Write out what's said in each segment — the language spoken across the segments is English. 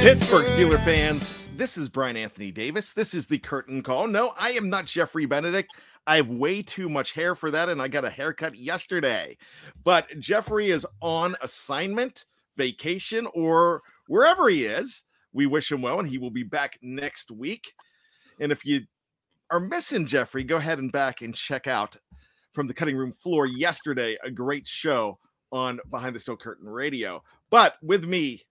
Pittsburgh Steeler fans, this is Bryan Anthony Davis. This is the curtain call. No, I am not Geoffrey Benedict. I have way too much hair for that, and I got a haircut yesterday. But Geoffrey is on assignment, vacation, or wherever he is. We wish him well, and he will be back next week. And if you are missing Geoffrey, go ahead and back and check out from the cutting room floor yesterday a great show on Behind the Steel Curtain Radio. But with me,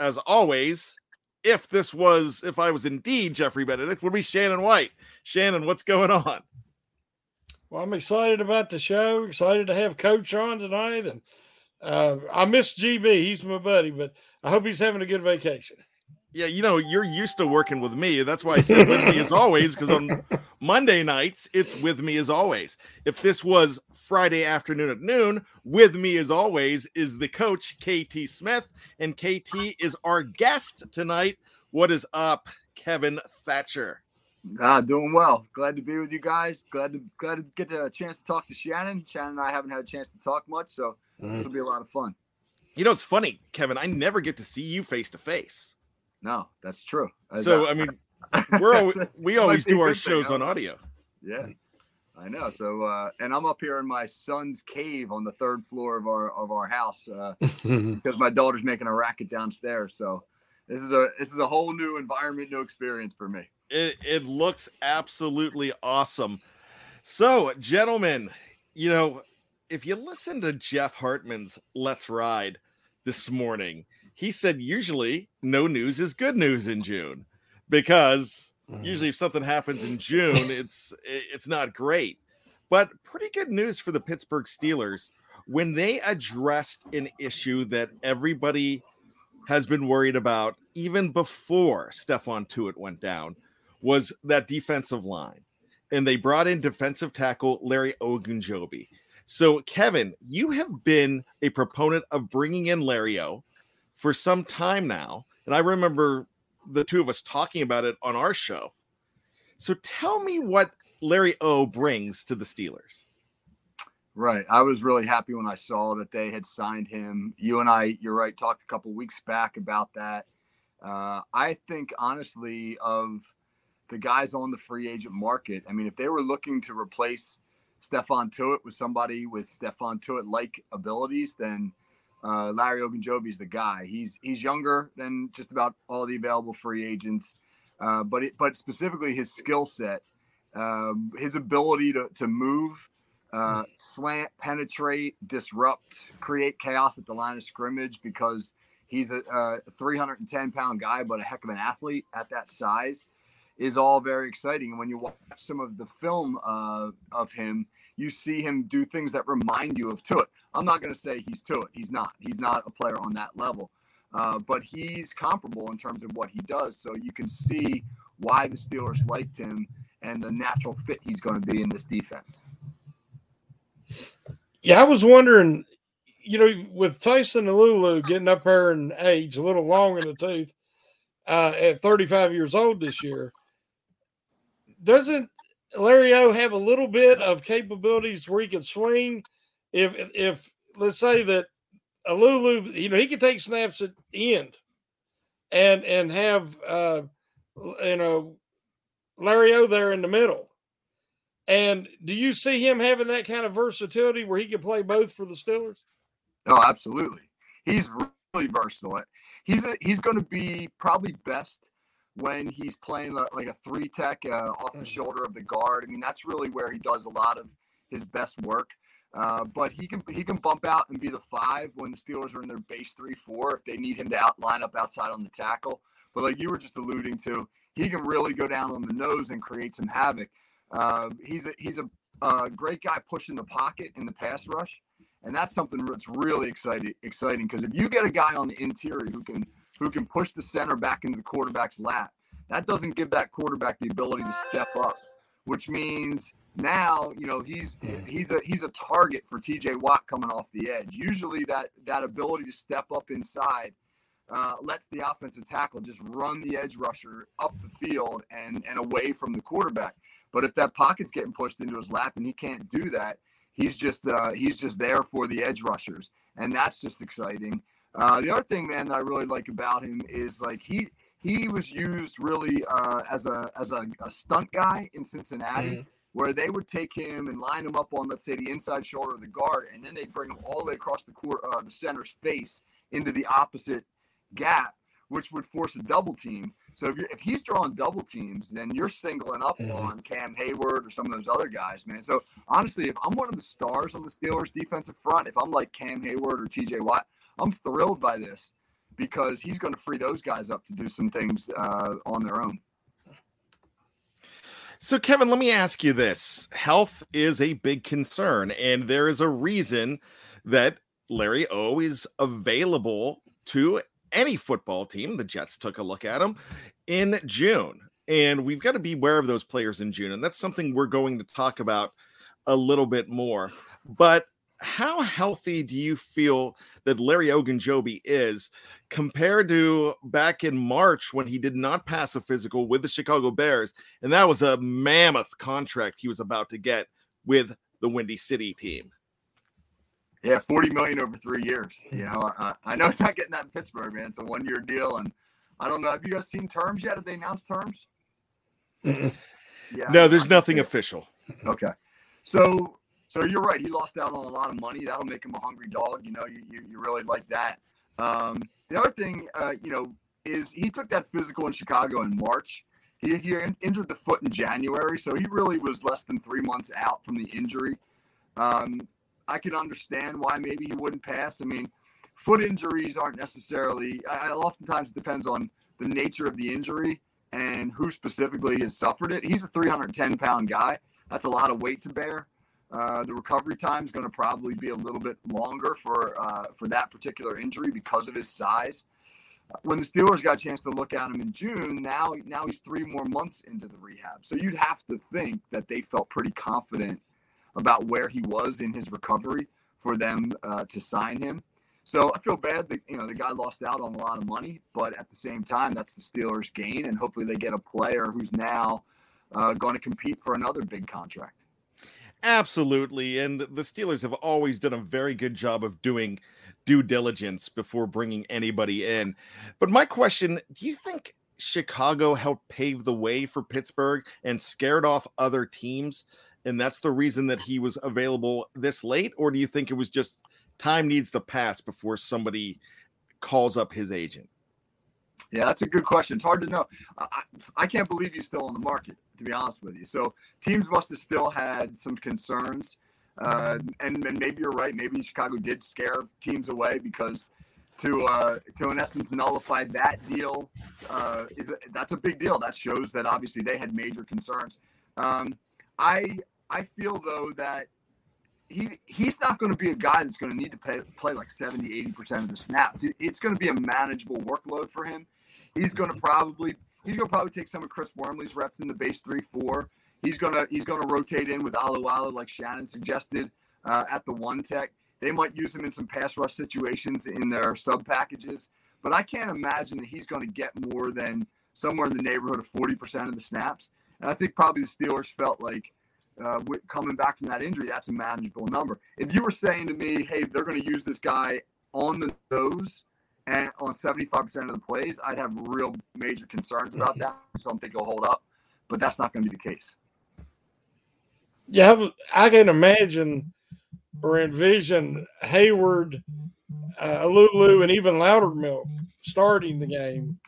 as always, if this was, if I was indeed Geoffrey Benedict, would be Shannon White. Shannon, what's going on? Well, I'm excited about the show. Excited to have Coach on tonight, and uh, I miss GB. He's my buddy, but I hope he's having a good vacation. Yeah, you know, you're used to working with me. That's why I said with me as always, because on Monday nights, it's with me as always. If this was Friday afternoon at noon, with me as always is the coach, KT Smith. And KT is our guest tonight. What is up, Kevin Thatcher? Ah, doing well. Glad to be with you guys. Glad to glad to get a chance to talk to Shannon. Shannon and I haven't had a chance to talk much, so mm. this will be a lot of fun. You know, it's funny, Kevin. I never get to see you face to face. No, that's true. So I mean, we're always, we always do our shows thing, on audio. Yeah, I know. So uh, and I'm up here in my son's cave on the third floor of our of our house uh, because my daughter's making a racket downstairs. So this is a this is a whole new environment, new experience for me. It it looks absolutely awesome. So, gentlemen, you know, if you listen to Jeff Hartman's Let's Ride this morning, he said usually no news is good news in June because mm. usually if something happens in June, it's it's not great. But pretty good news for the Pittsburgh Steelers when they addressed an issue that everybody has been worried about even before Stephon Tuitt went down was that defensive line. And they brought in defensive tackle Larry Ogunjobi. So, Kevin, you have been a proponent of bringing in Larry O for some time now. And I remember the two of us talking about it on our show. So tell me what Larry O brings to the Steelers. Right. I was really happy when I saw that they had signed him. You and I, you're right, talked a couple weeks back about that. Uh, I think, honestly, of the guys on the free agent market, I mean, if they were looking to replace Stephon Tuitt with somebody with Stephon Tuitt like abilities, then uh, Larry Ogunjobi is the guy. He's he's younger than just about all the available free agents, uh, but it, but specifically his skill set, um, his ability to to move, uh, slant, penetrate, disrupt, create chaos at the line of scrimmage because he's a, a 310 pound guy, but a heck of an athlete at that size is all very exciting. And when you watch some of the film uh, of him, you see him do things that remind you of Tuitt. I'm not going to say he's Tuitt. He's not. He's not a player on that level. Uh, but he's comparable in terms of what he does. So you can see why the Steelers liked him and the natural fit he's going to be in this defense. Yeah, I was wondering, you know, with Tyson Alualu getting up there in age, a little long in the tooth, uh, at 35 years old this year, doesn't Larry O have a little bit of capabilities where he can swing? If if let's say that Alualu, you know, he can take snaps at end and and have uh you know Larry O there in the middle. And do you see him having that kind of versatility where he can play both for the Steelers? Oh, absolutely. He's really versatile. He's a, he's going to be probably best when he's playing like a three tech uh, off the mm. shoulder of the guard. I mean, that's really where he does a lot of his best work. Uh, but he can he can bump out and be the five when the Steelers are in their base three four if they need him to out line up outside on the tackle. But like you were just alluding to, he can really go down on the nose and create some havoc. Uh, he's a he's a, a great guy pushing the pocket in the pass rush, and that's something that's really exciting exciting because if you get a guy on the interior who can who can push the center back into the quarterback's lap. That doesn't give that quarterback the ability to step up, which means now you know he's he's a he's a target for TJ Watt coming off the edge. Usually that that ability to step up inside uh, lets the offensive tackle just run the edge rusher up the field and and away from the quarterback. But if that pocket's getting pushed into his lap and he can't do that, he's just uh, he's just there for the edge rushers, and that's just exciting. Uh, the other thing, man, that I really like about him is like he he was used really uh, as a as a, a, stunt guy in Cincinnati, mm-hmm. Where they would take him and line him up on let's say the inside shoulder of the guard, and then they'd bring him all the way across the court, uh, the center's face into the opposite gap, which would force a double team. So if, if he's drawing double teams, then you're singling up mm-hmm. on Cam Heyward or some of those other guys, man. So honestly, if I'm one of the stars on the Steelers defensive front, if I'm like Cam Heyward or TJ Watt, I'm thrilled by this because he's going to free those guys up to do some things uh, on their own. So, Kevin, let me ask you this health is a big concern, and there is a reason that Larry O is available to any football team. The Jets took a look at him in June, and we've got to be aware of those players in June, and that's something we're going to talk about a little bit more. But how healthy do you feel that Larry Ogunjobi is compared to back in March when he did not pass a physical with the Chicago Bears? And that was a mammoth contract he was about to get with the Windy City team. Yeah, 40 million over three years. You know, I, I know he's not getting that in Pittsburgh, man. It's a one year deal. And I don't know. Have you guys seen terms yet? Have they announced terms? yeah. No, there's nothing official. Okay. So so you're right. He lost out on a lot of money. That'll make him a hungry dog. You know, you, you, you really like that. Um, the other thing, uh, you know, is he took that physical in Chicago in March. He, he injured the foot in January, so he really was less than three months out from the injury. Um, I can understand why maybe he wouldn't pass. I mean, foot injuries aren't necessarily. I, oftentimes it depends on the nature of the injury and who specifically has suffered it. He's a 310 pound guy. That's a lot of weight to bear. Uh, the recovery time is going to probably be a little bit longer for uh, for that particular injury because of his size. When the Steelers got a chance to look at him in June, now now he's three more months into the rehab. So you'd have to think that they felt pretty confident about where he was in his recovery for them uh, to sign him. So I feel bad that you know the guy lost out on a lot of money, but at the same time, that's the Steelers' gain, and hopefully they get a player who's now uh, going to compete for another big contract. Absolutely. And the Steelers have always done a very good job of doing due diligence before bringing anybody in. But my question do you think Chicago helped pave the way for Pittsburgh and scared off other teams and that's the reason that he was available this late? Or do you think it was just time needs to pass before somebody calls up his agent? Yeah, that's a good question. It's hard to know. I, I can't believe he's still on the market, to be honest with you. So teams must have still had some concerns. Uh, and, and maybe you're right. Maybe Chicago did scare teams away because to uh, to in essence nullify that deal uh, is a, that's a big deal. That shows that obviously they had major concerns. Um, I I feel though that he he's not going to be a guy that's going to need to play, play like 70 80% of the snaps it's going to be a manageable workload for him he's going to probably he's to probably take some of chris wormley's reps in the base 3-4 he's going to he's to rotate in with Alualu like shannon suggested uh, at the one tech. They might use him in some pass rush situations in their sub packages but i can't imagine that he's going to get more than somewhere in the neighborhood of 40% of the snaps. And i think probably the steelers felt like uh, coming back from that injury, that's a manageable number. If you were saying to me, hey, they're going to use this guy on the nose and on 75% of the plays, I'd have real major concerns about that. I don't think he'll hold up, but that's not going to be the case. Yeah, I can imagine or envision Heyward, uh, Lulu, and even Loudermilk starting the game,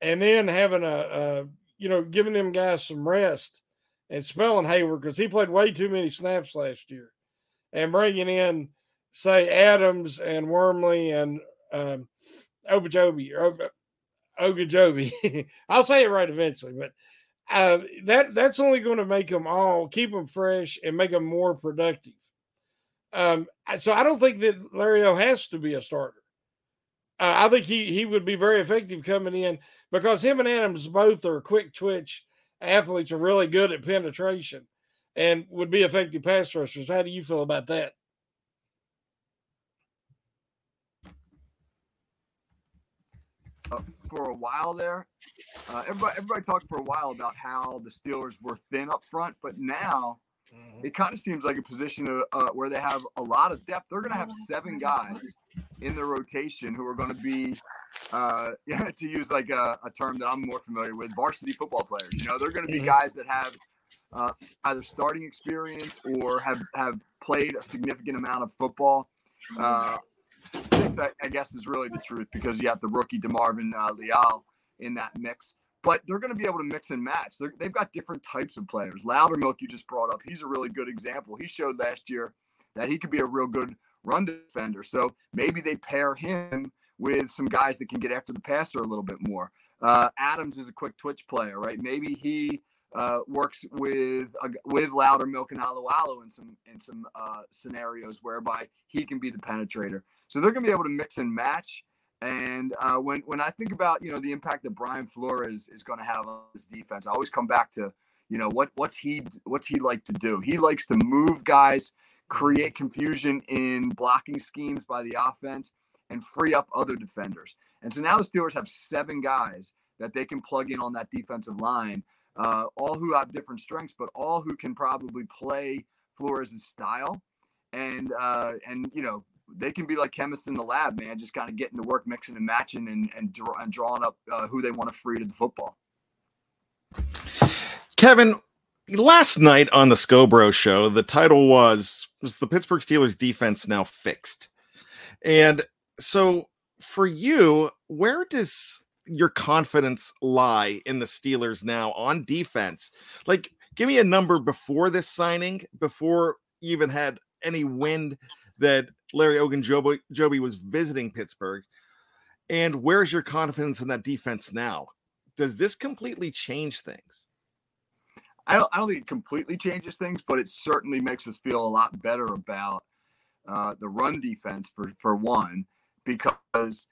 and then having a, a you know giving them guys some rest and spelling Heyward because he played way too many snaps last year, and bringing in say Adams and Wormley and um, Obajobi or Ogajobi. I'll say it right eventually, but uh, that that's only going to make them all keep them fresh and make them more productive. Um, so I don't think that Larry O has to be a starter. Uh, I think he he would be very effective coming in because him and Adams both are quick twitch athletes are really good at penetration and would be effective pass rushers. How do you feel about that? Uh, for a while there, uh, everybody everybody talked for a while about how the Steelers were thin up front, but now mm-hmm. it kind of seems like a position of, uh, where they have a lot of depth. They're going to have seven guys in the rotation who are going to be uh, yeah, to use like a, a, term that I'm more familiar with, varsity football players. You know, they're going to be mm-hmm. guys that have uh, either starting experience or have have played a significant amount of football. Uh, six, I, I, guess, is really the truth because you have the rookie DeMarvin uh, Leal in that mix. But they're going to be able to mix and match. they they've got different types of players. Loudermilk, you just brought up, he's a really good example. He showed last year that he could be a real good run defender. So maybe they pair him with some guys that can get after the passer a little bit more. Uh, Adams is a quick twitch player, right? Maybe he uh, works with uh, with Loudermilk and Alualu in some in some uh, scenarios whereby he can be the penetrator. So they're going to be able to mix and match. And uh, when when I think about you know the impact that Brian Flores is going to have on this defense, I always come back to you know what what's he what's he like to do? He likes to move guys, create confusion in blocking schemes by the offense and free up other defenders. And so now the Steelers have seven guys that they can plug in on that defensive line, uh, all who have different strengths, but all who can probably play Flores' style. And uh, and you know they can be like chemists in the lab, man, just kind of getting to work, mixing and matching, and and, draw, and drawing up uh, who they want to free to the football. Kevin, last night on the Scobro show, the title was was the Pittsburgh Steelers defense now fixed, and so for you, where does your confidence lie in the Steelers now on defense? Like, give me a number before this signing, before you even had any wind that Larry Ogunjobi was visiting Pittsburgh. And where's your confidence in that defense now? Does this completely change things? I don't, I don't think it completely changes things, but it certainly makes us feel a lot better about uh, the run defense for, for one because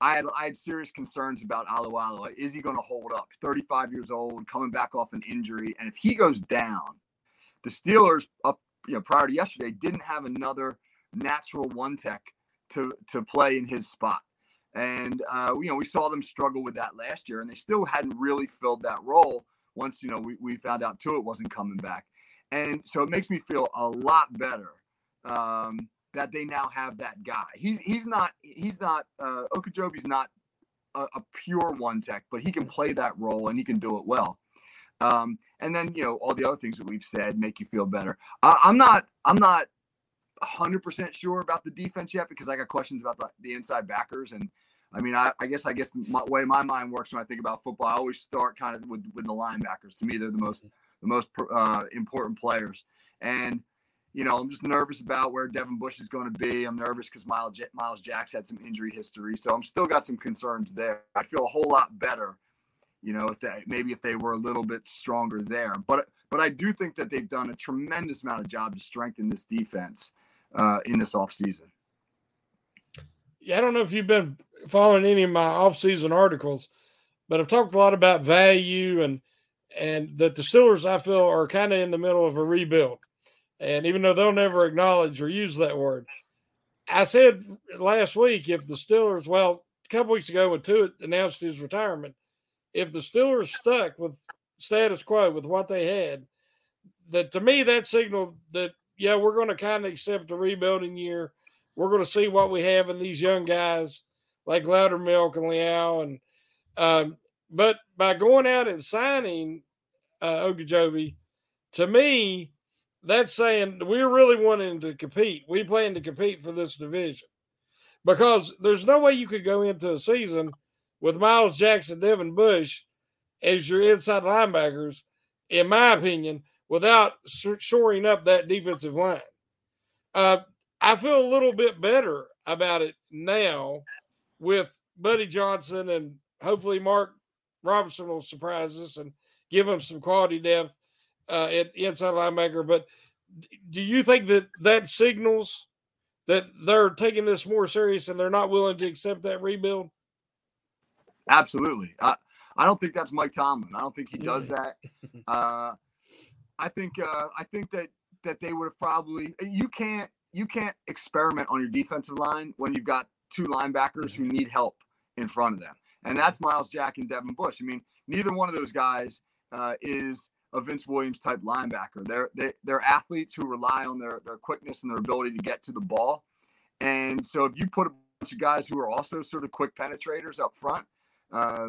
I had I had serious concerns about Alualu. Is he going to hold up? 35 years old, coming back off an injury, and if he goes down, the Steelers up you know prior to yesterday didn't have another natural one tech to to play in his spot. And uh, you know we saw them struggle with that last year, and they still hadn't really filled that role. Once you know we, we found out Tuitt wasn't coming back, and so it makes me feel a lot better um, that they now have that guy. He's he's not he's not uh Ogunjobi's not a, a, pure one tech, but he can play that role and he can do it well. Um, and then you know all the other things that we've said make you feel better. I, I'm not. I'm not 100% sure about the defense yet because I got questions about the, the inside backers. And I mean, I, I guess I guess my way my mind works when I think about football, I always start kind of with, with the linebackers. To me, they're the most the most uh, important players. And you know, I'm just nervous about where Devin Bush is going to be. I'm nervous because Miles J- Myles Jacks had some injury history, so I'm still got some concerns there. I feel a whole lot better, you know, if they maybe if they were a little bit stronger there. But but I do think that they've done a tremendous amount of job to strengthen this defense uh, in this offseason. Yeah, I don't know if you've been following any of my offseason articles, but I've talked a lot about value and and that the Steelers I feel are kind of in the middle of a rebuild. And even though they'll never acknowledge or use that word, I said last week if the Steelers, well, a couple weeks ago when Tuitt announced his retirement, if the Steelers stuck with status quo with what they had, that to me that signaled that yeah, we're going to kind of accept a rebuilding year. We're going to see what we have in these young guys like Loudermilk and Leal. And, um, but by going out and signing uh, Ogunjobi, to me, that's saying we're really wanting to compete. We plan to compete for this division because there's no way you could go into a season with Miles Jackson, Devin Bush as your inside linebackers, in my opinion, without shoring up that defensive line. Uh, I feel a little bit better about it now with Buddy Johnson and hopefully Mark Robinson will surprise us and give him some quality depth uh, at inside linebacker. But do you think that that signals that they're taking this more serious and they're not willing to accept that rebuild? Absolutely. I, I don't think that's Mike Tomlin. I don't think he does that. Uh, I think uh, I think that that they would have probably you can't you can't experiment on your defensive line when you've got two linebackers who need help in front of them, and that's Myles Jack and Devin Bush. I mean, neither one of those guys uh, is a Vince Williams type linebacker. They're they, they're athletes who rely on their their quickness and their ability to get to the ball, and so if you put a bunch of guys who are also sort of quick penetrators up front, uh,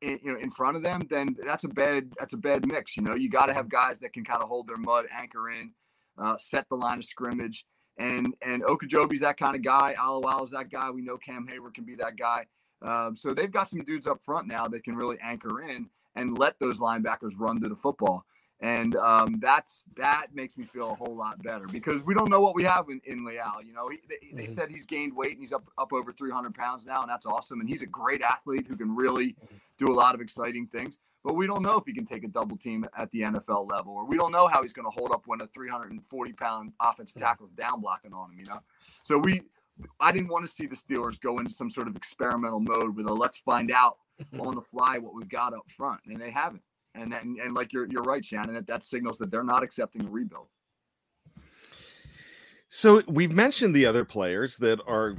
in, you know, in front of them, then that's a bad that's a bad mix. You know, you got to have guys that can kind of hold their mud, anchor in, uh, set the line of scrimmage. And and Ogunjobi's that kind of guy. Alualu's that guy. We know Cam Heyward can be that guy. Um, so they've got some dudes up front now that can really anchor in and let those linebackers run to the football and um, that's that makes me feel a whole lot better because we don't know what we have in, in Leal. You know, he, they, they, mm-hmm. said he's gained weight and he's up up over 300 pounds now, and that's awesome. And he's a great athlete who can really mm-hmm. do a lot of exciting things. But we don't know if he can take a double team at the NFL level, or we don't know how he's going to hold up when a 340 pound offensive tackle's down blocking on him. You know, so we. I didn't want to see the Steelers go into some sort of experimental mode with a let's find out on the fly what we've got up front, and they haven't and and, and like you're you're right, Shannon. That that signals that they're not accepting a rebuild. So we've mentioned the other players that are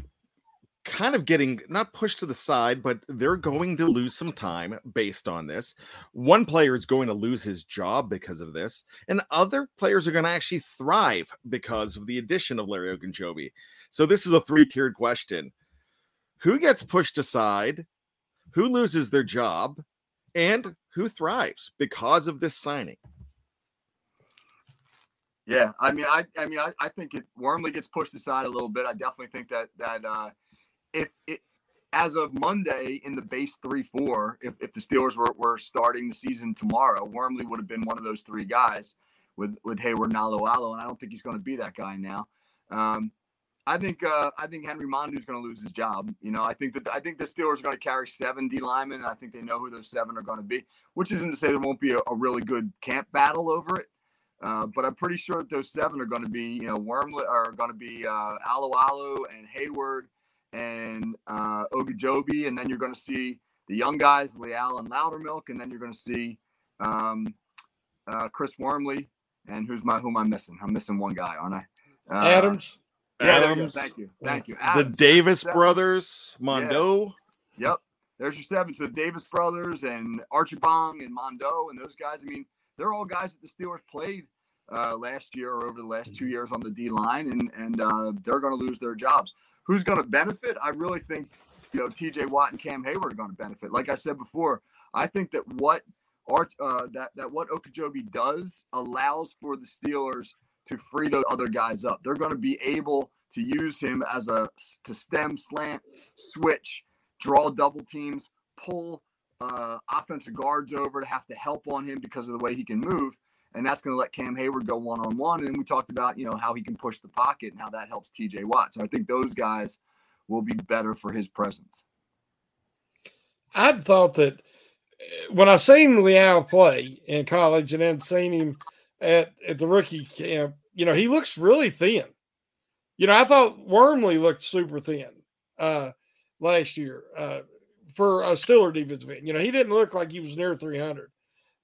kind of getting not pushed to the side, but they're going to lose some time based on this. One player is going to lose his job because of this, and other players are going to actually thrive because of the addition of Larry Ogunjobi. So this is a three-tiered question. Who gets pushed aside? Who loses their job? And who thrives because of this signing. Yeah, I mean, I, I mean, I, I think it Wormley gets pushed aside a little bit. I definitely think that that uh, if it as of Monday in the base three four, if, if the Steelers were, were starting the season tomorrow, Wormley would have been one of those three guys with with Heyward and Alualu, and I don't think he's going to be that guy now. Um, I think uh, I think Henry Mondeaux's going to lose his job. You know, I think that I think the Steelers are going to carry seven D linemen, and I think they know who those seven are going to be. Which isn't to say there won't be a, a really good camp battle over it, uh, but I'm pretty sure that those seven are going to be, you know, Wormlet are going to be uh, Alualu and Heyward and uh, Ogunjobi, and then you're going to see the young guys, Leal and Loudermilk, and then you're going to see um, uh, Chris Wormley, and who's my who am I missing? I'm missing one guy, aren't I? Uh, Adams. Yeah, Thank you. Thank you. Adams, the Davis brothers, Mondeaux. Yeah. Yep. There's your seven. So Davis brothers and Archie Bong and Mondeaux and those guys. I mean, they're all guys that the Steelers played uh, last year or over the last two years on the D line, and and uh, they're going to lose their jobs. Who's going to benefit? I really think you know T.J. Watt and Cam Heyward are going to benefit. Like I said before, I think that what Art, uh, that that what Ogunjobi does allows for the Steelers to free those other guys up. They're going to be able to use him as a to stem, slant, switch, draw double teams, pull uh, offensive guards over to have to help on him because of the way he can move. And that's going to let Cam Heyward go one on one. And we talked about, you know, how he can push the pocket and how that helps TJ Watt. So I think those guys will be better for his presence. I'd thought that eh, when I seen Leal play in college and then seen him at, at the rookie camp, you know, he looks really thin. You know, I thought Wormley looked super thin uh, last year uh, for a Stiller defensive end. You know, he didn't look like he was near 300.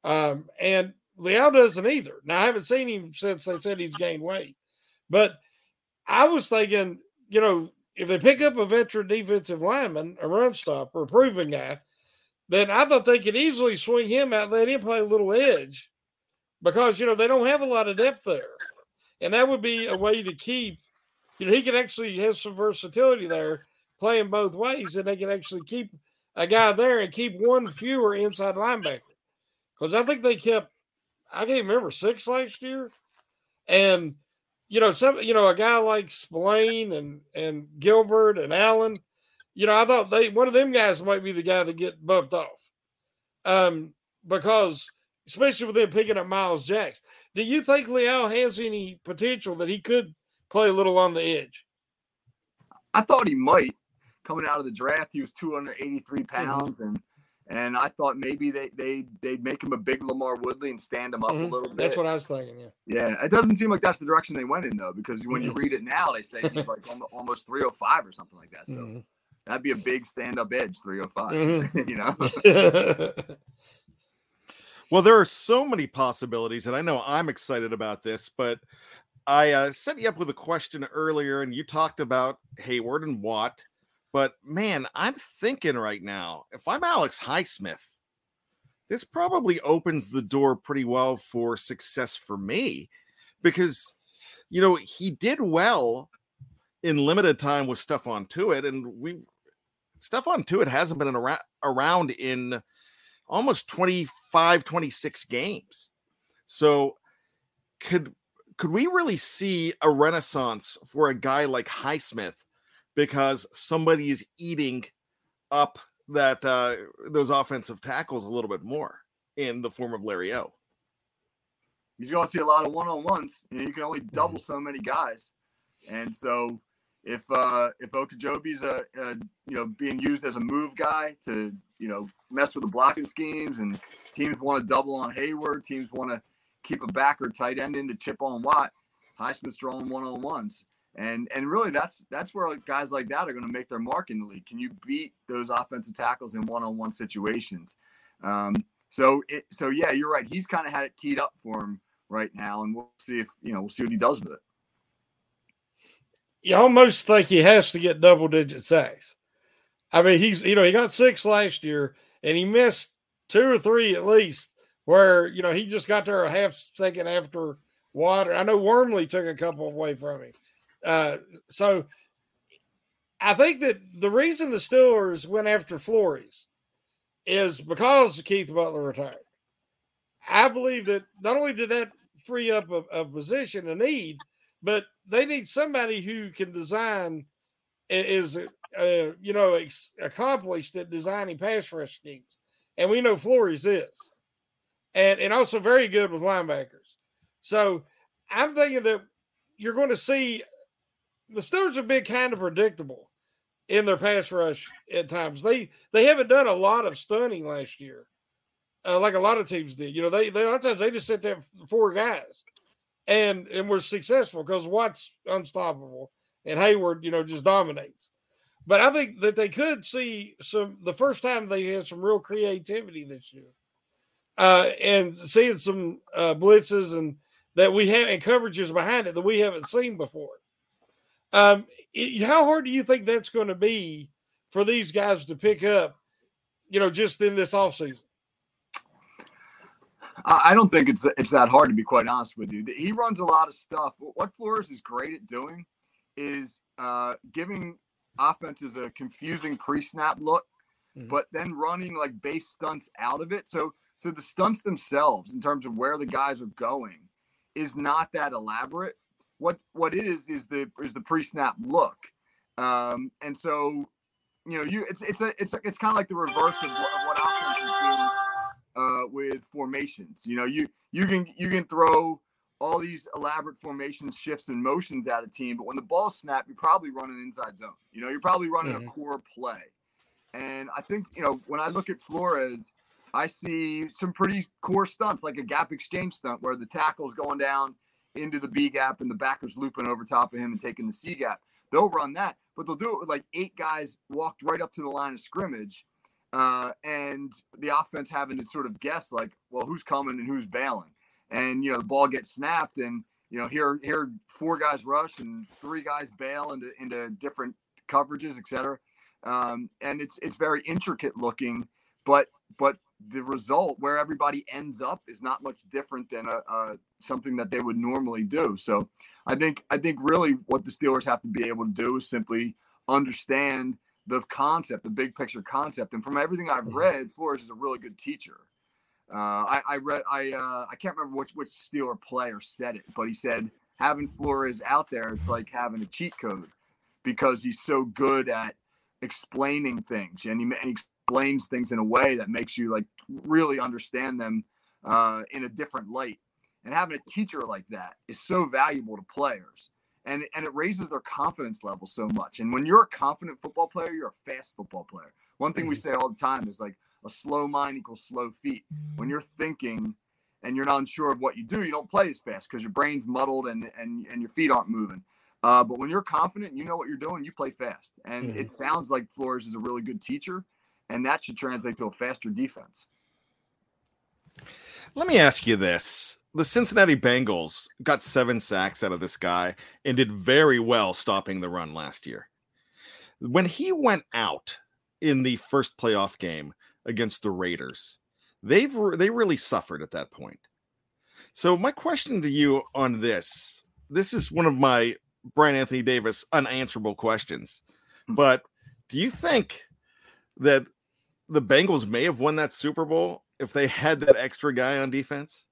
Um, and Leal doesn't either. Now, I haven't seen him since they said he's gained weight. But I was thinking, you know, if they pick up a veteran defensive lineman, a run stopper, a proven guy, then I thought they could easily swing him out, let him play a little edge because, you know, they don't have a lot of depth there. And that would be a way to keep, you know, he can actually have some versatility there playing both ways, and they can actually keep a guy there and keep one fewer inside linebacker. Because I think they kept, I can't remember, six last year. And you know, some you know, a guy like Spillane and and Gilbert and Allen, you know, I thought they one of them guys might be the guy to get bumped off. Um, because especially with them picking up Myles Jacks. Do you think Leal has any potential that he could play a little on the edge? I thought he might. Coming out of the draft, he was 283 mm-hmm. pounds, mm-hmm. and and I thought maybe they they they'd make him a big LaMarr Woodley and stand him up mm-hmm. a little bit. That's what I was thinking. Yeah. Yeah, it doesn't seem like that's the direction they went in though, because when you mm-hmm. read it now, they say he's like almost 305 or something like that. So mm-hmm. that'd be a big stand up edge, 305. Mm-hmm. you know. well, there are so many possibilities, and I know I'm excited about this, but I uh, set you up with a question earlier, and you talked about Heyward and Watt but man, I'm thinking right now, if I'm Alex Highsmith, this probably opens the door pretty well for success for me because, you know, he did well in limited time with Stephon Tuitt, and we've Stephon Tuitt hasn't been around, around in almost 25, 26 games. So could could we really see a renaissance for a guy like Highsmith because somebody is eating up that uh, those offensive tackles a little bit more in the form of Larry O. You're going to see a lot of one on ones. You, know, you can only double mm-hmm. so many guys, and so if uh, if Ogunjobi's a, a you know being used as a move guy to you know mess with the blocking schemes, and teams want to double on Heyward. teams want to keep a back or tight end in to chip on Watt. Highsmith's drawing one on ones. And and really that's that's where guys like that are going to make their mark in the league. Can you beat those offensive tackles in one-on-one situations? Um, so it, so yeah, you're right. He's kind of had it teed up for him right now, and we'll see if you know we'll see what he does with it. You almost think he has to get double digit sacks. I mean, he's you know he got six last year, and he missed two or three at least where you know he just got there a half second after Watt. I know Wormley took a couple away from him. Uh, so I think that the reason the Steelers went after Flores is because Keith Butler retired. I believe that not only did that free up a, a position, a need, but they need somebody who can design is uh, you know ex- accomplished at designing pass rush schemes, and we know Flores is, and and also very good with linebackers. So I'm thinking that you're going to see the Steelers have been kind of predictable in their pass rush at times. They they haven't done a lot of stunning last year, uh, like a lot of teams did. You know, they they a lot of times they just sit there four guys, and and were successful because Watt's unstoppable and Heyward, you know, just dominates. But I think that they could see some the first time they had some real creativity this year, uh, and seeing some uh, blitzes and that we have and coverages behind it that we haven't seen before. Um, how hard do you think that's going to be for these guys to pick up, you know, just in this offseason? I don't think it's it's that hard to be quite honest with you. He runs a lot of stuff. What Flores is great at doing is uh, giving offenses a confusing pre-snap look mm-hmm. but then running like base stunts out of it. So so the stunts themselves, in terms of where the guys are going, is not that elaborate. What what it is is the is the pre-snap look, um, and so you know you it's it's a it's a, it's kind of like the reverse of what, of what offenses do uh, with formations. You know you you can you can throw all these elaborate formations, shifts, and motions at a team. But when the ball snap, you're probably running inside zone. You know, you're probably running mm-hmm. a core play. And I think, you know, when I look at Flores, I see some pretty core stunts, like a gap exchange stunt where the tackle's going down into the B gap and the backer's looping over top of him and taking the C gap. They'll run that, but they'll do it with like eight guys walked right up to the line of scrimmage. Uh, and the offense having to sort of guess, like, well, who's coming and who's bailing and you know the ball gets snapped and you know here here four guys rush and three guys bail into into different coverages etc um, and it's it's very intricate looking but but the result where everybody ends up is not much different than a, a, something that they would normally do. So i think i think really what the steelers have to be able to do is simply understand the concept the big picture concept. And from everything i've read flores is a really good teacher uh, I, I, read I uh, I can't remember which which Steeler player said it, but he said having Flores out there is like having a cheat code because he's so good at explaining things and he, and he explains things in a way that makes you like really understand them uh, in a different light. And having a teacher like that is so valuable to players. And, and it raises their confidence level so much. And when you're a confident football player, you're a fast football player. One thing we mm-hmm. say all the time is like, a slow mind equals slow feet. When you're thinking and you're not unsure of what you do, you don't play as fast because your brain's muddled and, and, and your feet aren't moving. Uh, but when you're confident, you know what you're doing, you play fast. And mm-hmm. it sounds like Flores is a really good teacher, and that should translate to a faster defense. Let me ask you this. The Cincinnati Bengals got seven sacks out of this guy and did very well stopping the run last year. When he went out in the first playoff game, against the Raiders. They've they really suffered at that point. So my question to you on this, this is one of my Bryan Anthony Davis unanswerable questions. Hmm. But do you think that the Bengals may have won that Super Bowl if they had that extra guy on defense?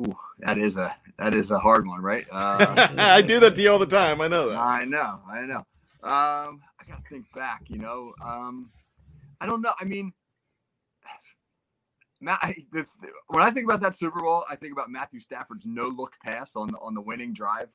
Ooh, that is a that is a hard one, right? Uh, I do that to you all the time. I know that. I know. I know. Um, I gotta think back. You know, um, I don't know. I mean, Matt, I, the, the, when I think about that Super Bowl, I think about Matthew Stafford's no look pass on on the winning drive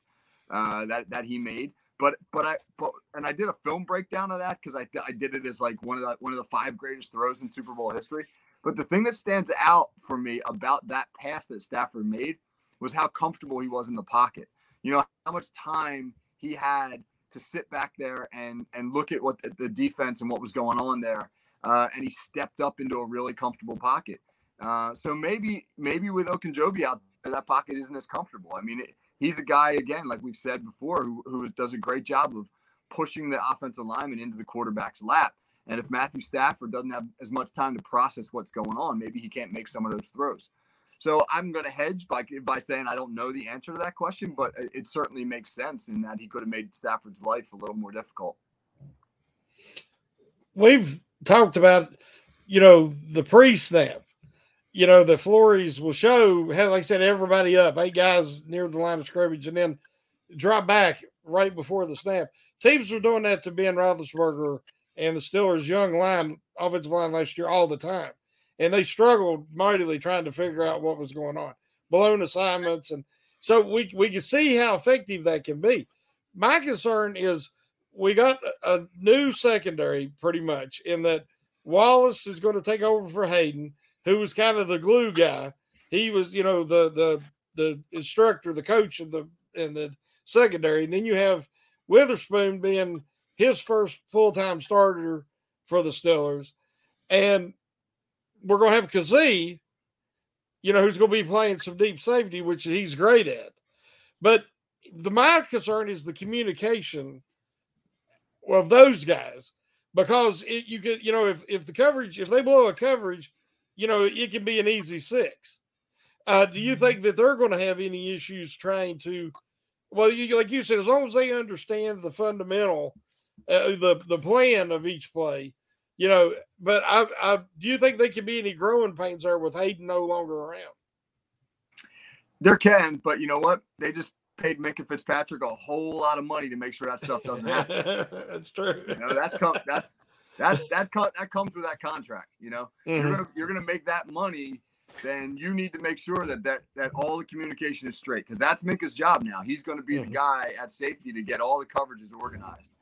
uh, that that he made. But but I but and I did a film breakdown of that because I I did it as like one of the one of the five greatest throws in Super Bowl history. But the thing that stands out for me about that pass that Stafford made was how comfortable he was in the pocket. You know how much time he had to sit back there and and look at what the, the defense and what was going on there uh, and he stepped up into a really comfortable pocket. Uh, so maybe maybe with Ogunjobi out there, that pocket isn't as comfortable. I mean, it, he's a guy again, like we've said before, who, who does a great job of pushing the offensive lineman into the quarterback's lap. And if Matthew Stafford doesn't have as much time to process what's going on, maybe he can't make some of those throws. So I'm going to hedge by by saying I don't know the answer to that question, but it certainly makes sense in that he could have made Stafford's life a little more difficult. We've talked about, you know, the pre snap. You know, the Flores will show, like I said, everybody up, eight guys near the line of scrimmage, and then drop back right before the snap. Teams were doing that to Ben Roethlisberger and the Steelers' young line, offensive line last year all the time. And they struggled mightily trying to figure out what was going on. Blown assignments. And so we, we can see how effective that can be. My concern is we got a new secondary pretty much in that Wallace is going to take over for Haden, who was kind of the glue guy. He was, you know, the the the instructor, the coach of the in the secondary. And then you have Witherspoon being his first full time starter for the Steelers. And we're going to have Kazee, you know, who's going to be playing some deep safety, which he's great at. But the my concern is the communication of those guys because it, you could, you know, if if the coverage, if they blow a coverage, you know, it can be an easy six. Uh, do you think that they're going to have any issues trying to? Well, you, like you said, as long as they understand the fundamental, uh, the the plan of each play, you know, but I, I do you think there could be any growing pains there with Haden no longer around? There can, but you know what? They just paid Minkah Fitzpatrick a whole lot of money to make sure that stuff doesn't happen. that's true. You know, that's that's that's that cut that comes with that contract. You know, mm-hmm. you're gonna you're gonna make that money. Then you need to make sure that that that all the communication is straight because that's Minkah's job now. He's going to be mm-hmm. the guy at safety to get all the coverages organized.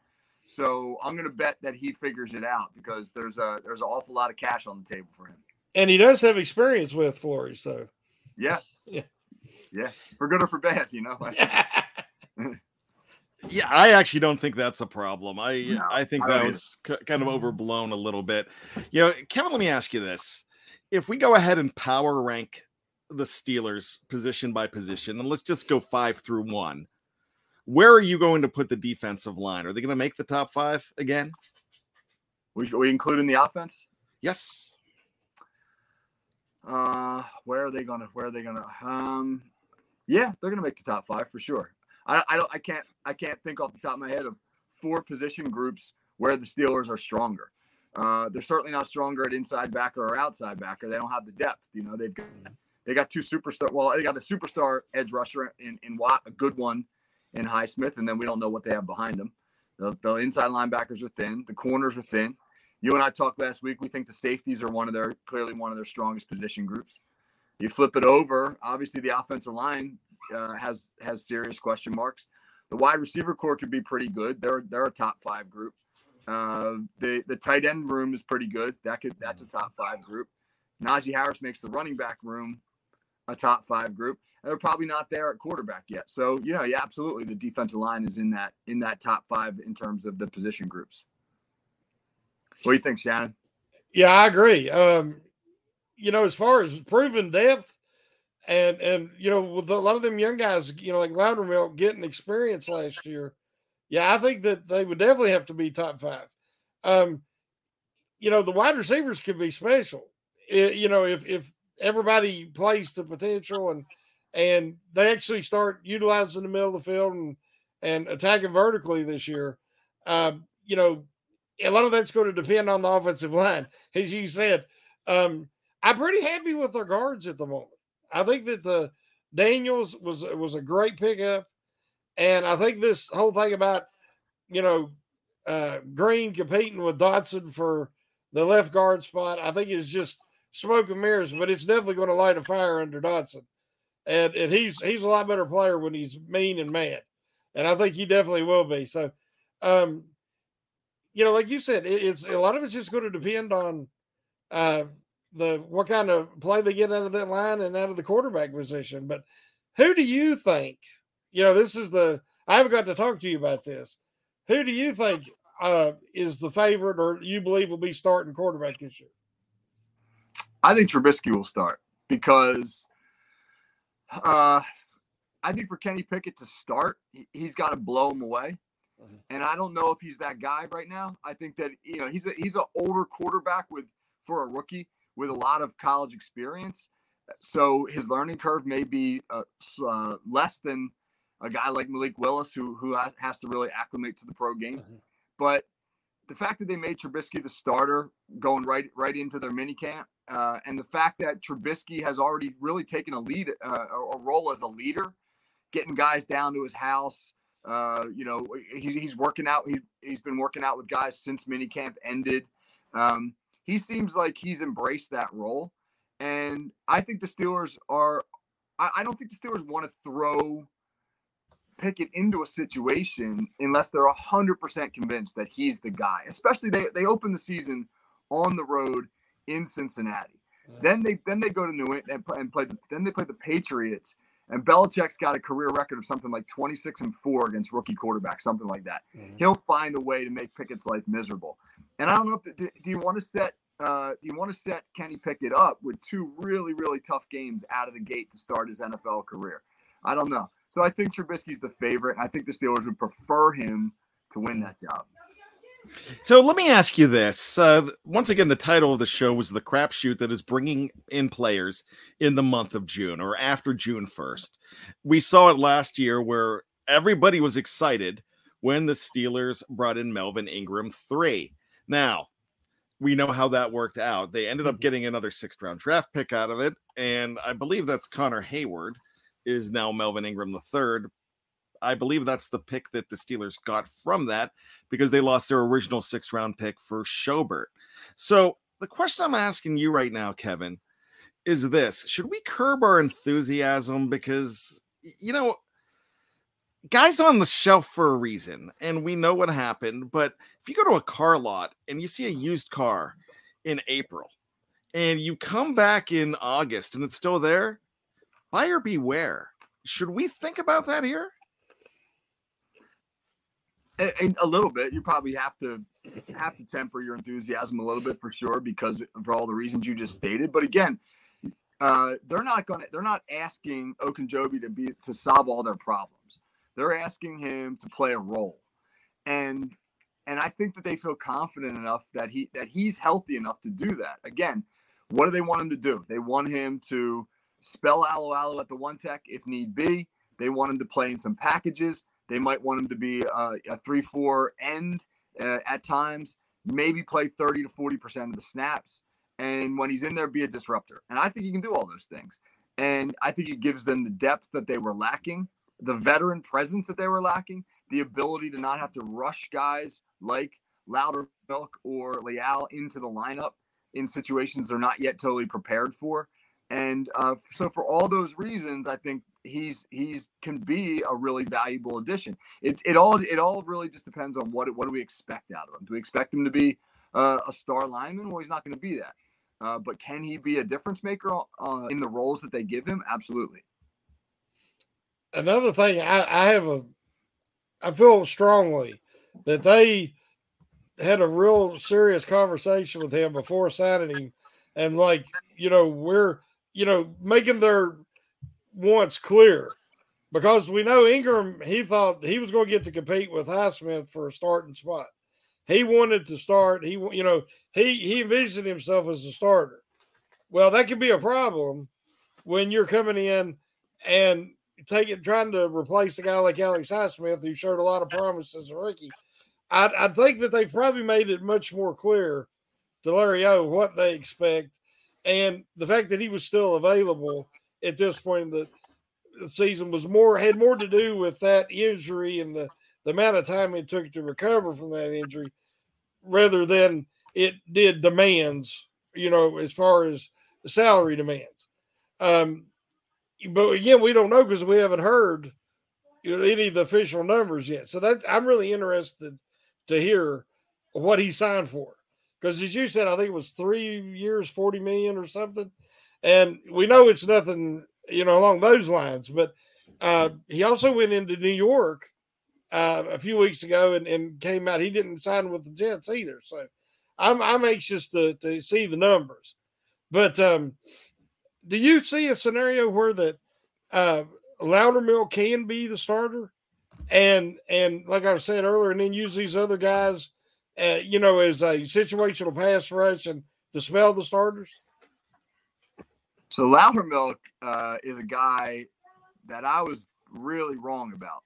So I'm going to bet that he figures it out because there's a there's an awful lot of cash on the table for him. And he does have experience with Flory, so yeah, yeah, yeah, for good or for bad, you know. yeah, I actually don't think that's a problem. I no, I think I that was c- kind of overblown a little bit. You know, Kevin, let me ask you this: If we go ahead and power rank the Steelers position by position, and let's just go five through one where are you going to put the defensive line? Are they going to make the top five again? We, we include in the offense? Yes. Uh, where are they gonna? Where are they gonna? Um, yeah, they're gonna make the top five for sure. I, I don't. I can't. I can't think off the top of my head of four position groups where the Steelers are stronger. Uh, they're certainly not stronger at inside backer or outside backer. They don't have the depth. You know, they've got they got two superstar. Well, they got the superstar edge rusher in in Watt, a good one and Highsmith, and then we don't know what they have behind them. The, the inside linebackers are thin. The corners are thin. You and I talked last week. We think the safeties are one of their clearly one of their strongest position groups. You flip it over. Obviously, the offensive line uh, has has serious question marks. The wide receiver core could be pretty good. They're they're a top five group. Uh, the the tight end room is pretty good. That could that's a top five group. Najee Harris makes the running back room a top five group. And they're probably not there at quarterback yet. So, you know, yeah, absolutely. The defensive line is in that in that top five in terms of the position groups. What do you think, Shannon? Yeah, I agree. Um, you know, as far as proven depth, and and you know, with a lot of them young guys, you know, like Loudermilk getting experience last year, yeah, I think that they would definitely have to be top five. Um, you know, the wide receivers could be special. It, you know, if if everybody plays to potential and and they actually start utilizing the middle of the field and and attacking vertically this year. Um, you know, a lot of that's going to depend on the offensive line, as you said. Um, I'm pretty happy with our guards at the moment. I think that the Daniels was was a great pickup, and I think this whole thing about you know uh, Green competing with Dotson for the left guard spot, I think is just smoke and mirrors, but it's definitely going to light a fire under Dotson. And and he's he's a lot better player when he's mean and mad. And I think he definitely will be. So um you know, like you said, it, it's a lot of it's just going to depend on uh the what kind of play they get out of that line and out of the quarterback position. But who do you think? You know, this is the I haven't got to talk to you about this. Who do you think uh, is the favorite, or you believe will be starting quarterback this year? I think Trubisky will start because uh, I think for Kenny Pickett to start, he's got to blow him away. Mm-hmm. And I don't know if he's that guy right now. I think that you know he's a he's an older quarterback with for a rookie with a lot of college experience. So his learning curve may be uh, uh, less than a guy like Malik Willis, who who has to really acclimate to the pro game. Mm-hmm. But the fact that they made Trubisky the starter going right right into their mini camp uh, and the fact that Trubisky has already really taken a lead, uh, a role as a leader, getting guys down to his house. Uh, you know, he's, he's working out. He, he's been working out with guys since minicamp ended. Um, he seems like he's embraced that role. And I think the Steelers are, I, I don't think the Steelers want to throw Pickett into a situation unless they're 100% convinced that he's the guy. Especially they, they open the season on the road in Cincinnati. Yeah. Then they then they go to New England and play. Then they play the Patriots. And Belichick's got a career record of something like 26 and four against rookie quarterbacks, something like that. Mm-hmm. He'll find a way to make Pickett's life miserable. And I don't know if the, do, do you want to set uh, do you want to set Kenny Pickett up with two really really tough games out of the gate to start his NFL career? I don't know. So I think Trubisky's the favorite. I think the Steelers would prefer him to win that job. So let me ask you this. Uh, once again, the title of the show was The Crapshoot that is bringing in players in the month of June or after June 1st. We saw it last year where everybody was excited when the Steelers brought in Melvin Ingram 3. Now, we know how that worked out. They ended up Mhm. getting another sixth round draft pick out of it, and I believe that's Connor Heyward is now Melvin Ingram the third. I believe that's the pick that the Steelers got from that because they lost their original sixth round pick for Schobert. So the question I'm asking you right now, Kevin, is this: Should we curb our enthusiasm because you know? Guys on the shelf for a reason, and we know what happened. But if you go to a car lot and you see a used car in April and you come back in August and it's still there, buyer beware. Should we think about that here? A, a- little bit. You probably have to have to temper your enthusiasm a little bit for sure because for all the reasons you just stated. But again, uh, they're not going to they're not asking Ogunjobi to be to solve all their problems. They're asking him to play a role, and and I think that they feel confident enough that he that he's healthy enough to do that. Again, what do they want him to do? They want him to spell Alualu at the one tech if need be. They want him to play in some packages. They might want him to be a, a three four end uh, at times. Maybe play thirty to forty percent of the snaps, and when he's in there, be a disruptor. And I think he can do all those things. And I think it gives them the depth that they were lacking, the veteran presence that they were lacking, the ability to not have to rush guys like Louder Milk or Leal into the lineup in situations they're not yet totally prepared for. And uh, so, for all those reasons, I think he's he's can be a really valuable addition. It, it all it all really just depends on what what do we expect out of him. Do we expect him to be uh, a star lineman? Well, he's not going to be that. Uh, but can he be a difference maker uh, in the roles that they give him? Absolutely. another thing I, I have a I feel strongly that they had a real serious conversation with him before signing him and like you know we're you know making their wants clear because we know Ingram he thought he was going to get to compete with Highsmith for a starting spot. He wanted to start. He you know he he envisioned himself as a starter. Well, that could be a problem when you're coming in and taking trying to replace a guy like Alex Highsmith who showed a lot of promise as a rookie. I, I think that they've probably made it much more clear to Larry O what they expect, and the fact that he was still available at this point in the, season was more had more to do with that injury and the the amount of time it took to recover from that injury, rather than it did demands. You know, as far as salary demands. Um, but again, we don't know because we haven't heard you know, any of the official numbers yet. So that's I'm really interested to hear what he signed for. Because as you said, I think it was three years, 40 million or something. And we know it's nothing, you know, along those lines. But uh, he also went into New York uh, a few weeks ago and, and came out. He didn't sign with the Jets either. So I'm I'm anxious to to see the numbers. But um, do you see a scenario where that uh, Loudermilk can be the starter, and and like I said earlier, and then use these other guys, uh, you know, as a situational pass rush and to spell the starters? So Loudermilk uh, is a guy that I was really wrong about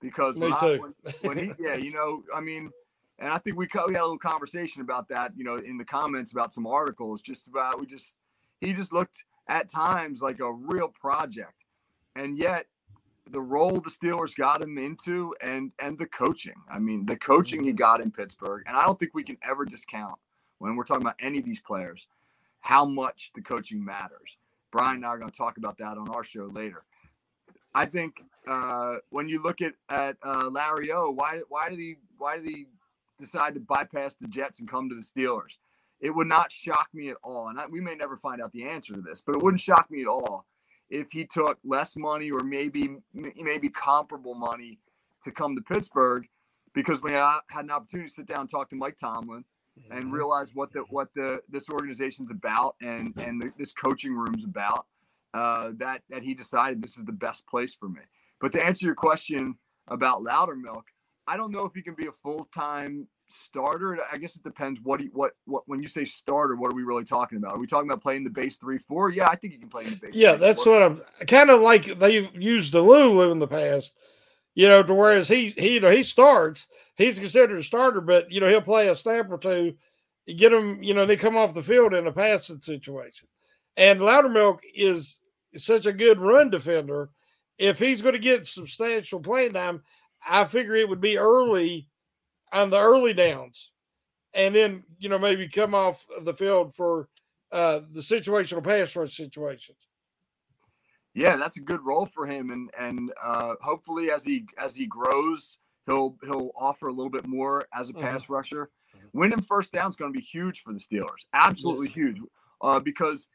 because when, I, when, when he, yeah, you know, I mean, and I think we, we had a little conversation about that, you know, in the comments about some articles, just about we just he just looked at times like a real project, and yet the role the Steelers got him into and and the coaching. I mean, the coaching he got in Pittsburgh, and I don't think we can ever discount when we're talking about any of these players how much the coaching matters. Bryan and I are going to talk about that on our show later. I think uh, when you look at at uh, Larry O, why why did he why did he decide to bypass the Jets and come to the Steelers? It would not shock me at all, and I, we may never find out the answer to this, but it wouldn't shock me at all if he took less money or maybe maybe comparable money to come to Pittsburgh, because when I had an opportunity to sit down and talk to Mike Tomlin and realize what the what the this organization's about and and the, this coaching room's about, uh, that that he decided this is the best place for me. But to answer your question about Loudermilk, I don't know if he can be a full time starter. I guess it depends what he what what when you say starter, what are we really talking about? Are we talking about playing the base three four? Yeah, I think he can play in the base. Yeah, 3-4. that's what I'm kind of like. They've used Alualu in the past, you know, to whereas he he you know he starts, he's considered a starter, but you know he'll play a snap or two get him. you know, they come off the field in a passing situation. And Loudermilk is such a good run defender. If he's going to get substantial playing time, I figure it would be early on the early downs, and then you know maybe come off the field for uh, the situational pass rush situations. Yeah, that's a good role for him, and and uh, hopefully as he as he grows, he'll he'll offer a little bit more as a pass mm-hmm. rusher. Mm-hmm. Winning first down is going to be huge for the Steelers, absolutely yes. huge, uh, because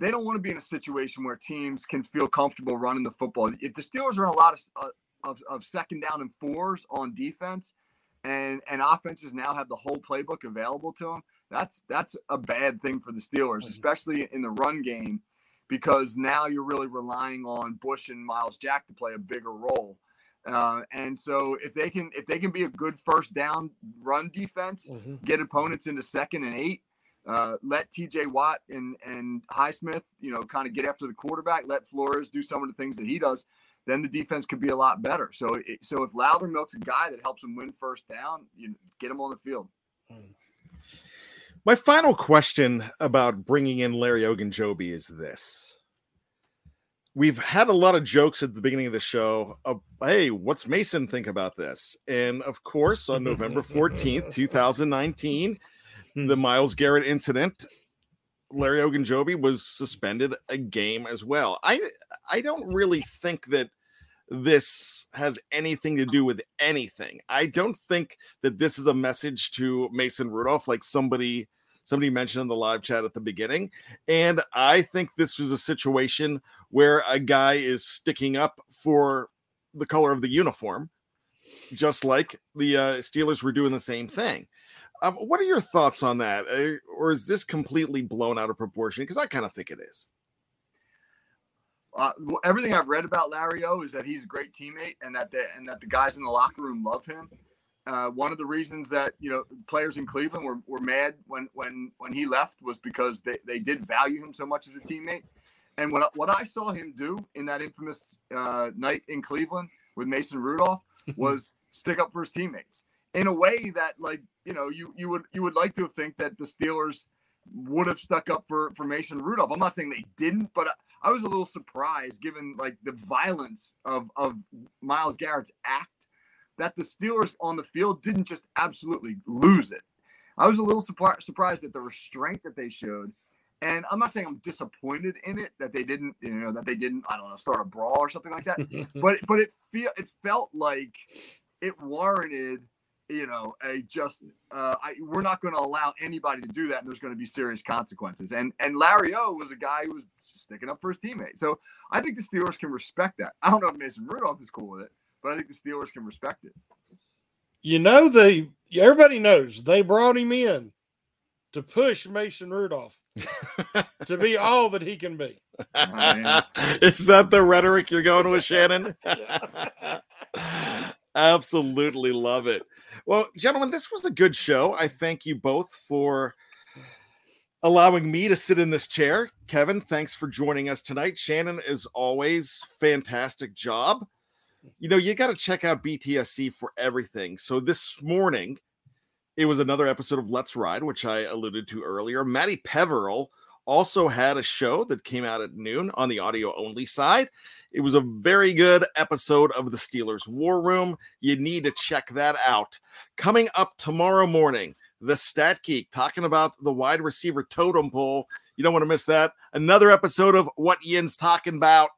they don't want to be in a situation where teams can feel comfortable running the football. If the Steelers are in a lot of, uh, of, of second down and fours on defense, and and offenses now have the whole playbook available to them, that's that's a bad thing for the Steelers, mm-hmm. especially in the run game, because now you're really relying on Bush and Myles Jack to play a bigger role. Uh, and so if they can if they can be a good first down run defense, mm-hmm. get opponents into second and eight, uh, let TJ Watt and and Highsmith, you know, kind of get after the quarterback. Let Flores do some of the things that he does. Then the defense could be a lot better. So, it, so if Loudermilk's a guy that helps him win first down, you get him on the field. My final question about bringing in Larry Ogunjobi is this: We've had a lot of jokes at the beginning of the show. Of, hey, what's Mason think about this? And of course, on November fourteenth, two thousand nineteen the hmm. Myles Garrett incident, Larry Ogunjobi was suspended a game as well. I I don't really think that this has anything to do with anything. I don't think that this is a message to Mason Rudolph like somebody somebody mentioned in the live chat at the beginning. And I think this was a situation where a guy is sticking up for the color of the uniform, just like the uh, Steelers were doing the same thing. Um, what are your thoughts on that? Uh, or is this completely blown out of proportion? Because I kind of think it is. Uh, everything I've read about Larry O is that he's a great teammate and that the, and that the guys in the locker room love him. Uh, one of the reasons that you know players in Cleveland were, were mad when when when he left was because they, they did value him so much as a teammate. And what what I saw him do in that infamous uh, night in Cleveland with Mason Rudolph was stick up for his teammates in a way that like you know you you would you would like to think that the Steelers would have stuck up for for Mason Rudolph. I'm not saying they didn't, but I, I was a little surprised given like the violence of of Myles Garrett's act that the Steelers on the field didn't just absolutely lose it. I was a little surprised surprised at the restraint that they showed. And I'm not saying I'm disappointed in it that they didn't, you know, that they didn't, I don't know, start a brawl or something like that. but but it feel it felt like it warranted you know, a just uh, I, we're not going to allow anybody to do that, and there's going to be serious consequences. And and Larry O was a guy who was sticking up for his teammate. So I think the Steelers can respect that. I don't know if Mason Rudolph is cool with it, but I think the Steelers can respect it. You know, they everybody knows they brought him in to push Mason Rudolph to be all that he can be. is that the rhetoric you're going with, Shannon? Absolutely love it. Well, gentlemen, this was a good show. I thank you both for allowing me to sit in this chair. Kevin, thanks for joining us tonight. Shannon, as always, fantastic job. You know, you got to check out BTSC for everything. So this morning, it was another episode of Let's Ride, which I alluded to earlier. Maddie Peveril also had a show that came out at noon on the audio only side. It was a very good episode of the Steelers War Room. You need to check that out. Coming up tomorrow morning, the Stat Geek talking about the wide receiver totem pole. You don't want to miss that. Another episode of What Yin's Talking About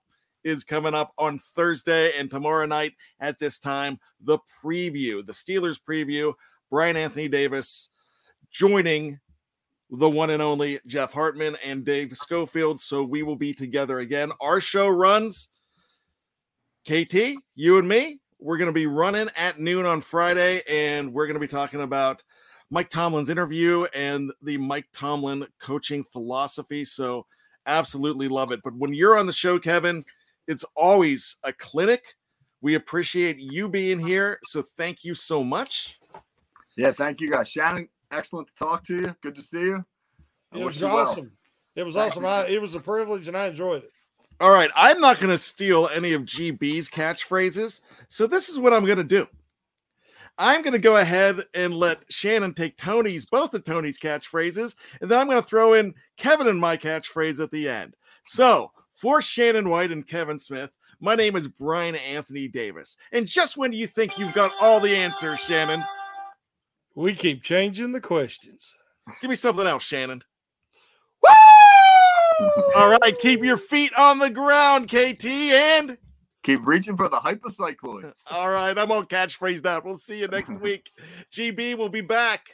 is coming up on Thursday and tomorrow night at this time. The preview, the Steelers preview. Bryan Anthony Davis joining the one and only Jeff Hartman and Dave Schofield. So we will be together again. Our show runs KT, you and me, we're going to be running at noon on Friday, and we're going to be talking about Mike Tomlin's interview and the Mike Tomlin coaching philosophy. So, absolutely love it. But when you're on the show, Kevin, it's always a clinic. We appreciate you being here. So, thank you so much. Yeah, thank you guys. Shannon, excellent to talk to you. Good to see you. I it was awesome. Well. It was awesome. I, it was a privilege and I enjoyed it. All right, I'm not going to steal any of GB's catchphrases, so this is what I'm going to do. I'm going to go ahead and let Shannon take Tony's, both of Tony's catchphrases, and then I'm going to throw in Kevin and my catchphrase at the end. So, for Shannon White and Kevin Smith, my name is Bryan Anthony Davis. And just when do you think you've got all the answers, Shannon, we keep changing the questions. Give me something else, Shannon. Woo! all right, keep your feet on the ground, KT, and keep reaching for the hypocycloids. All right, I'm on catchphrase that. We'll see you next week. GB will be back.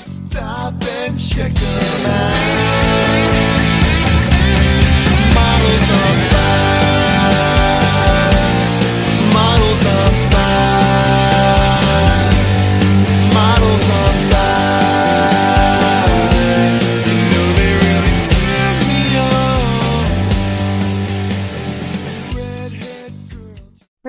Stop and check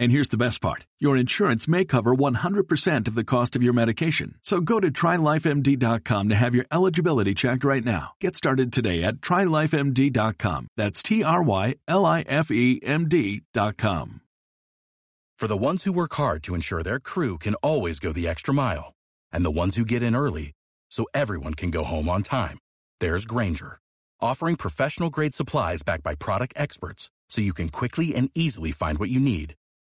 And here's the best part your insurance may cover 100% of the cost of your medication. So go to trylifemd.com to have your eligibility checked right now. Get started today at trylifemd.com. That's T R Y L I F E M D.com. For the ones who work hard to ensure their crew can always go the extra mile, and the ones who get in early so everyone can go home on time, there's Grainger, offering professional grade supplies backed by product experts so you can quickly and easily find what you need.